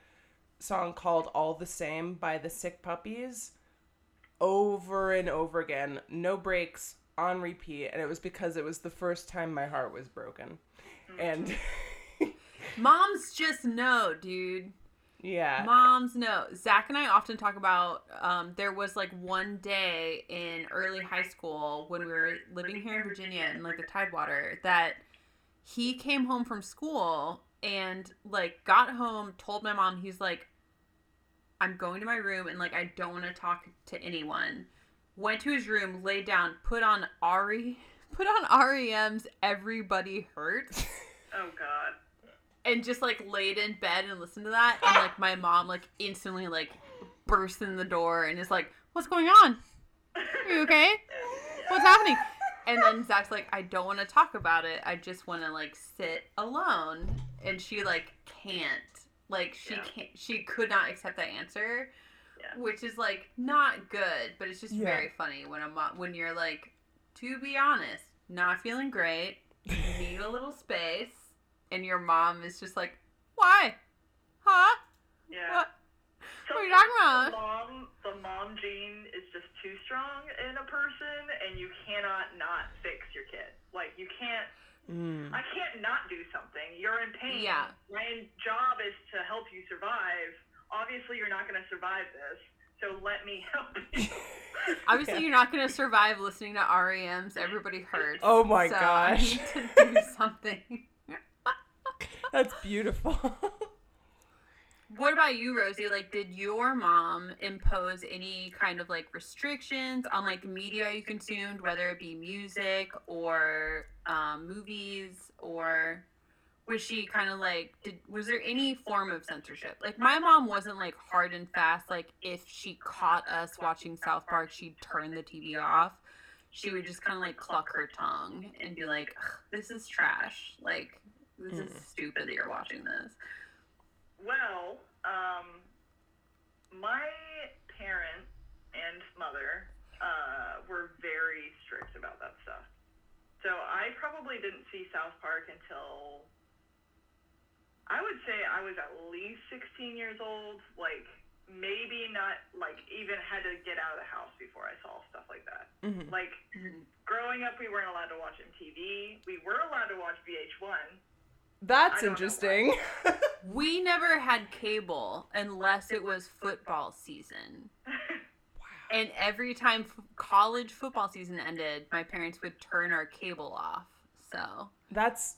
song called All the Same by the Sick Puppies over and over again, no breaks, on repeat. And it was because it was the first time my heart was broken. And Moms just know, dude. yeah. Moms know. Zach and I often talk about um, there was like one day in early high school when we were living here in Virginia in like the Tidewater that he came home from school and like got home, told my mom, he's like, I'm going to my room and like I don't want to talk to anyone. Went to his room, laid down, put on Ari, put on REM's Everybody Hurts Oh God. And just like laid in bed and listened to that and like my mom like instantly like burst in the door and is like what's going on? Are you okay? What's happening? And then zach's like i don't want to talk about it. I just want to like sit alone. And she like can't. Like she Yeah. can't she could not accept that answer Yeah. which is like not good but it's just Yeah. very funny when a mom when you're like to be honest not feeling great. Need a little space and your mom is just like why huh Yeah. what what are you talking The mom, the mom gene is just too strong in a person, and you cannot not fix your kid. Like you can't. Mm. I can't not do something. You're in pain. Yeah. My job is to help you survive. Obviously, you're not going to survive this. So let me help you. obviously Yeah. you're not going to survive listening to REM's Everybody Hurts Oh my so gosh. I need to do something That's beautiful. What about you, Rosy? Like, did your mom impose any kind of like restrictions on like media you consumed, whether it be music or um, movies, or was she kind of like, did was there any form of censorship? Like, my mom wasn't like hard and fast. Like, if she caught us watching South Park, she'd turn the TV off. She would just kind of like cluck her tongue and be like, "This is trash. Like, this is stupid that you're watching this." Well, um, my parents and mother uh, were very strict about that stuff. So I probably didn't see South Park until I would say I was at least 16 years old. Like maybe not like even had to get out of the house before I saw stuff like that. Mhm. Like growing up, we weren't allowed to watch MTV. We were allowed to watch VH1. That's I don't know interesting. We never had cable unless it was football season. Wow. And every time f- college football season ended, my parents would turn our cable off. So, That's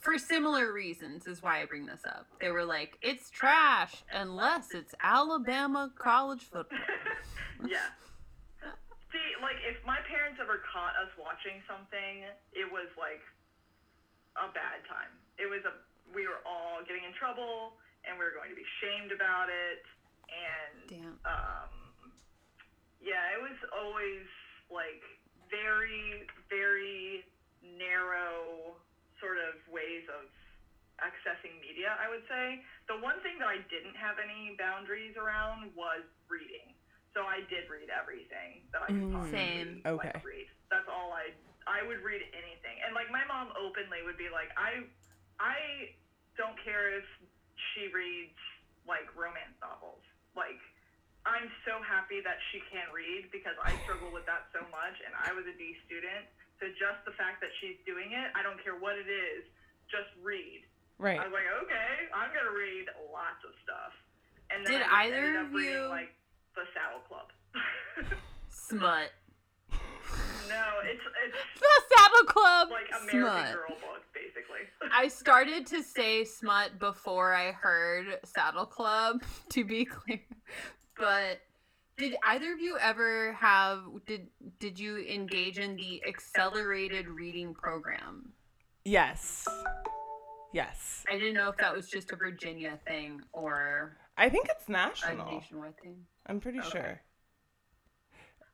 for similar reasons, is why I bring this up. They were like, it's trash unless it's Alabama college football. yeah. See, like, if my parents ever caught us watching something, it was like a bad time. It was a, we were all getting in trouble, and we were going to be shamed about it, and, Damn. um, yeah, it was always like very, very narrow sort of ways of accessing media media, I would say. The one thing that I didn't have any boundaries around was reading. So I did read everything that I could Mm. possibly Same. Okay. like, read. That's all I I would read anything. And like my mom openly would be like, I I don't care if she reads like romance novels. Like I'm so happy that she can read because I struggle with that so much and I was a D student. So just the fact that she's doing it, I don't care what it is, just read. Right. I was like, okay, I'm gonna read lots of stuff. And then Did I either ended of reading, you- like the Saddle Club? Smut. No, it's it's The Saddle Club. like American smut. Girl book, basically. I started to say smut before I heard Saddle Club, to be clear. But did either of you ever have did did you engage in the accelerated reading program? Yes. Yes. I didn't know if that was just a Virginia thing or I think it's a national. nationwide thing. I'm pretty Okay. sure.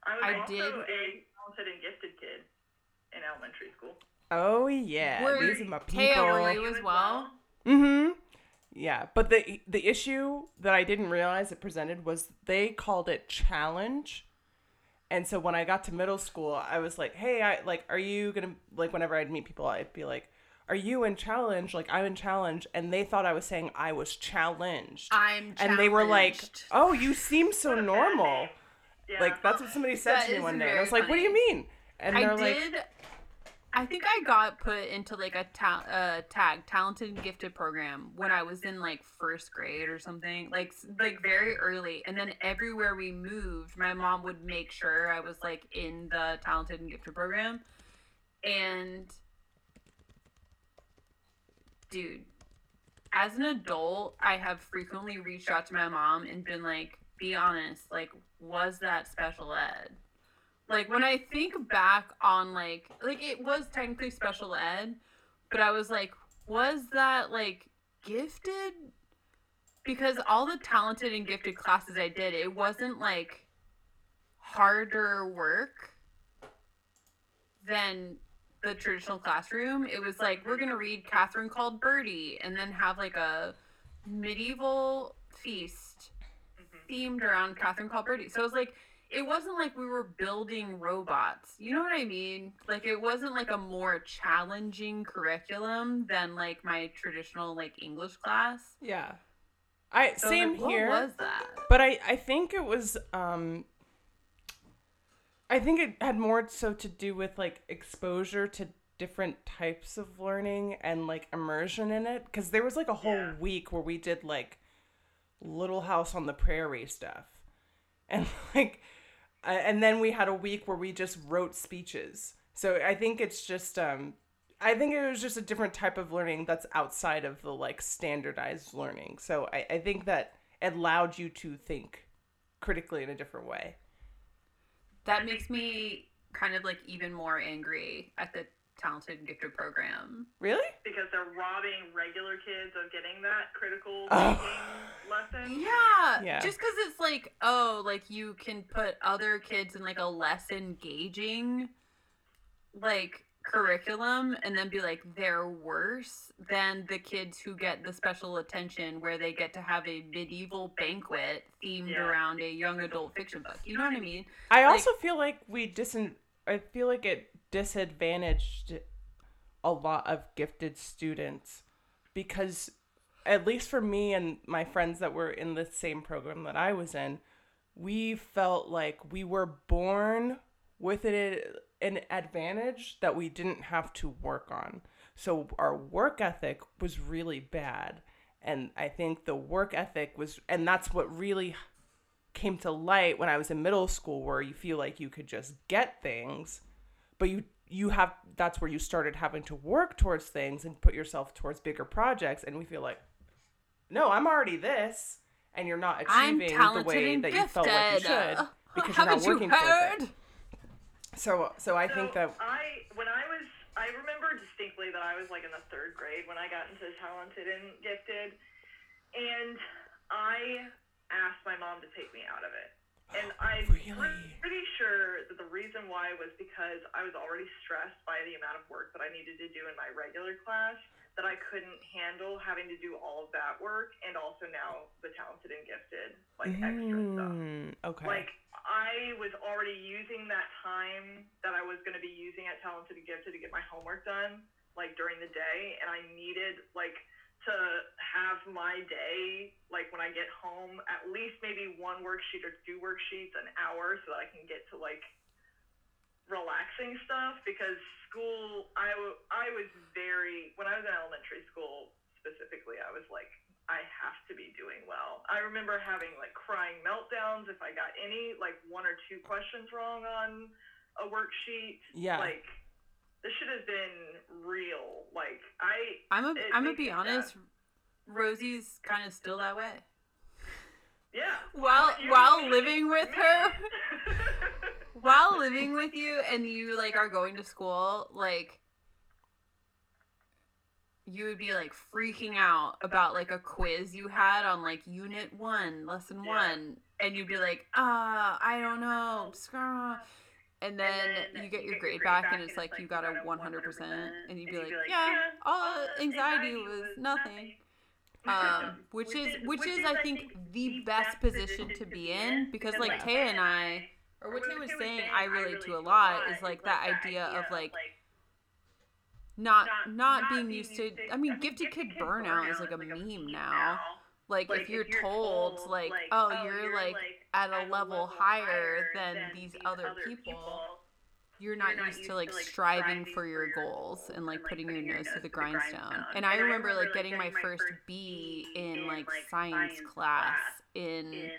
I was I also did- a talented and gifted kid in elementary school. Oh yeah, Were- these are my people. Taya, were you You as well? Mm-hmm. Yeah, but the the issue that I didn't realize it presented was they called it challenge. And so when I got to middle school, I was like, "Hey, I like are you going to like whenever I'd meet people, I'd be like, "Are you in challenge?" Like, "I'm in challenge." And they thought I was saying I was challenged. I'm and they were like, "Oh, you seem so What bad normal." Yeah. Like that's what somebody said That to me one day. And I was like, "What do you mean?" And I they're did. like, I think I got put into like a ta- uh, tag talented and gifted program when I was in like first grade or something, like like very early. And then everywhere we moved, my mom would make sure I was like in the talented and gifted program. And dude, as an adult, I have frequently reached out to my mom and been like, "Be honest, like, was that special ed?" like when I think back on like like it was technically special ed, but I was like, was that like gifted? Because all the talented and gifted classes I did, it wasn't like harder work than the traditional classroom. It was like we're gonna read Catherine Called Birdy and then have like a medieval feast themed around Catherine Called Birdy. So it was like it wasn't like we were building robots. You know what I mean? Like it wasn't like a more challenging curriculum than like my traditional like English class. "Yeah." I So, same like, what here. was that? but I, I think it was um I think it had more so to do with like exposure to different types of learning and like immersion in it because there was like a whole Yeah. week where we did like little house on the prairie stuff. And like and then we had a week where we just wrote speeches. So i think it's just um i think it was just a different type of learning that's outside of the like standardized learning. So i, I think that it allowed you to think critically in a different way. That makes me kind of like even more angry at the talented and gifted program. really because they're robbing regular kids of getting that critical Oh. thinking lesson. Yeah, Yeah. Just because it's like, oh, like you can put other kids in like a less engaging, like curriculum, and then be like they're worse than the kids who get the special attention where they get to have a medieval banquet themed Yeah. around a young adult fiction book. You know what I mean? I Like- also feel like we disin. I feel like it disadvantaged a lot of gifted students because, at least for me and my friends that were in the same program that I was in, we felt like we were born with it an advantage that we didn't have to work on. So our work ethic was really bad. And I think the work ethic was, and that's what really came to light when I was in middle school where you feel like you could just get things but you you have that's where you started having to work towards things and put yourself towards bigger projects and we feel like no I'm already this and you're not achieving the way that you felt like you should because you're Haven't not you working towards heard? it so so I So think that I when I was I remember distinctly that I was like in the third grade when I got into talented and gifted, and I asked my mom to take me out of it. And I'm Really? pretty sure that the reason why was because I was already stressed by the amount of work that I needed to do in my regular class. that I couldn't handle having to do all of that work and also now the talented and gifted, like extra stuff. Mm, okay. Like I was already using that time that I was going to be using at Talented and Gifted to get my homework done, like during the day, and I needed like to have my day, like when I get home, at least maybe one worksheet or two worksheets an hour, so that I can get to like relaxing stuff because school I, w- I was very when I was in elementary school specifically I was like I have to be doing well. I remember having like crying meltdowns if I got any like one or two questions wrong on a worksheet. yeah. Like this should have been real. Like I I'm a, I'm gonna be honest. Rosy's kind of still that way. yeah. While while living with her, while living with you, and you like are going to school, like you would be like freaking out about like a quiz you had on like unit one, lesson Yeah. one, and you'd be like, ah, I don't know, screw. And then you get your grade back, and it's like you got a 100%, and you'd be like, yeah, all anxiety was nothing. Um, which is which is I think the best position to be in because like Taya and I, or what Tay was saying, I relate to a lot is like that idea of like not not being used to. I mean, gifted kid burnout is like a meme now. Like if you're told like, oh, oh you're like at a level higher than these other people, you're not used to like striving for your goals and like putting your nose to the grindstone. And I remember like getting my first B in like science class in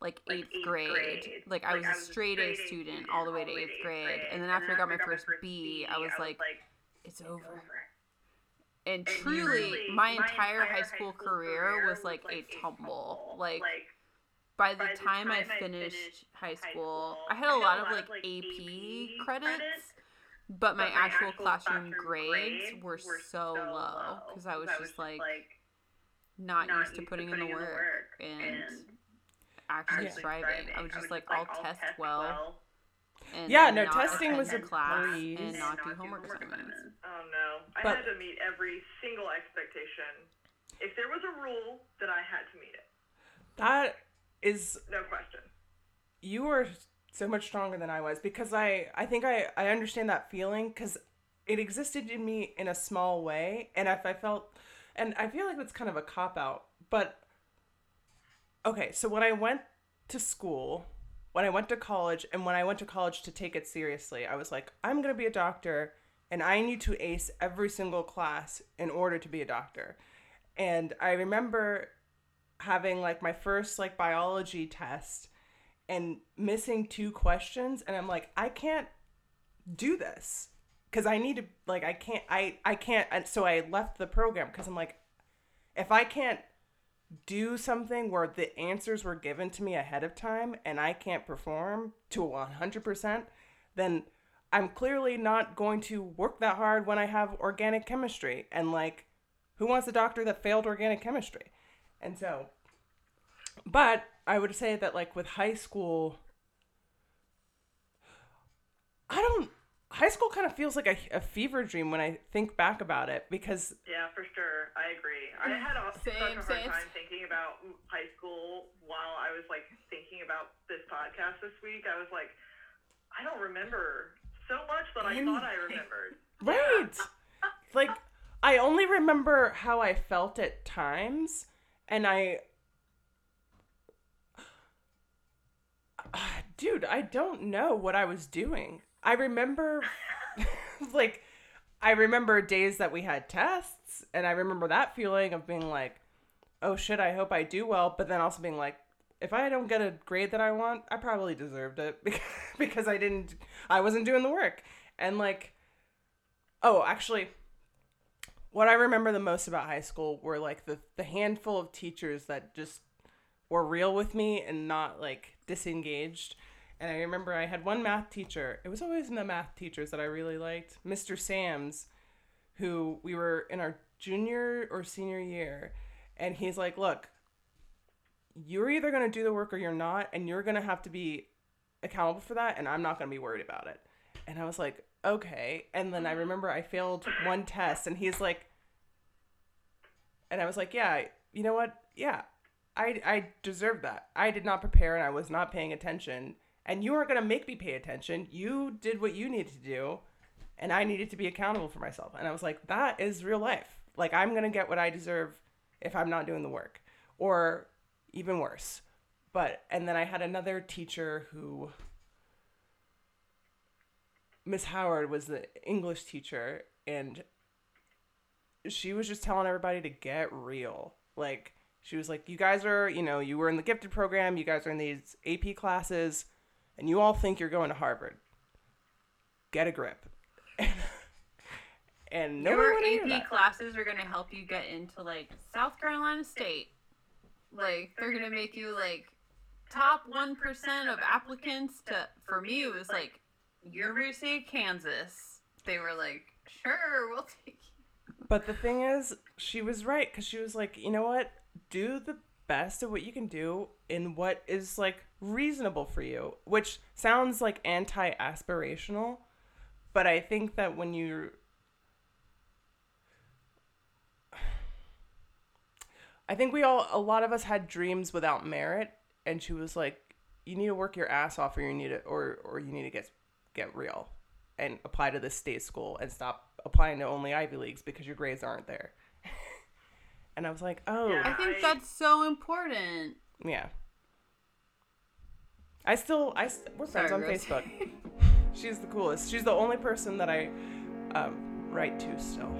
like eighth grade. Like I was a straight A student all the way to eighth grade. And then after I got my first B, I was like, it's over. And truly, my entire high school career was like a tumble. Like by the time I finished high school, I had a lot of like AP credits, but my actual classroom grades were so low because I was just like not used to putting in the work and actually Yeah. striving. I was just like, I'll test well and Yeah, no, testing was a class and not do homework assignments. Oh no. I But- had to meet every single expectation. If there was a rule, then I had to meet it. that is No question. you were so much stronger than I was because I I think I I understand that feeling because it existed in me in a small way, and if I felt, and I feel like it's kind of a cop out, but okay. So when I went to school, when I went to college, and when I went to college to take it seriously, I was like, I'm gonna be a doctor, and I need to ace every single class in order to be a doctor. And I remember having like my first like biology test and missing two questions and i'm like i can't do this because i need to like i can't i i can't and so i left the program because i'm like if i can't do something where the answers were given to me ahead of time and i can't perform to 100% then i'm clearly not going to work that hard when i have organic chemistry and like who wants a doctor that failed organic chemistry and so but I would say that like with high school I don't high school kind of feels like a, a fever dream when I think back about it because Yeah, for sure. I agree. I mm-hmm. had a, such a hard same. time thinking about high school while I was like thinking about this podcast this week. I was like, I don't remember so much that I thought I remembered. right like I only remember how I felt at times and I dude, I don't know what I was doing. I remember like I remember days that we had tests and I remember that feeling of being like, "Oh shit, I hope I do well," but then also being like, if I don't get a grade that I want, I probably deserved it because I didn't I wasn't doing the work. And like oh, actually what I remember the most about high school were like the the handful of teachers that just were real with me and not like disengaged. And I remember I had one math teacher. It was always in the math teachers that I really liked, Mr. Sams, who we were in our junior or senior year, and he's like, "Look, you're either going to do the work or you're not, and you're going to have to be accountable for that, and I'm not going to be worried about it." And I was like, "Okay." And then I remember I failed one test, and he's like, And I was like, yeah, you know what? Yeah, I, I deserve that. I did not prepare and I was not paying attention. And you weren't going to make me pay attention. You did what you needed to do. And I needed to be accountable for myself. And I was like, that is real life. Like, I'm going to get what I deserve if I'm not doing the work. Or even worse. But, and then I had another teacher who, Miss Howard was the English teacher. And she was just telling everybody to get real. Like, she was like, You guys are, you know, you were in the gifted program, you guys are in these AP classes, and you all think you're going to Harvard. Get a grip. and no Your one wanna hear AP classes are gonna help you get into like South Carolina State. Like they're gonna make you like top one percent of applicants to. For me, it was like University of Kansas. They were like, sure, we'll take you. But the thing is, she was right because she was like, you know what? Do the best of what you can do in what is like reasonable for you, which sounds like anti aspirational. But I think that when you. I think we all, a lot of us had dreams without merit, and she was like, you need to work your ass off or you need to, or, or you need to get, get real and apply to this state school and stop applying to only Ivy Leagues because your grades aren't there. and I was like, oh, I think I- that's so important. Yeah. I still, I st- we're friends Sorry, on Rose. Facebook. She's the coolest. She's the only person that I um, write to still.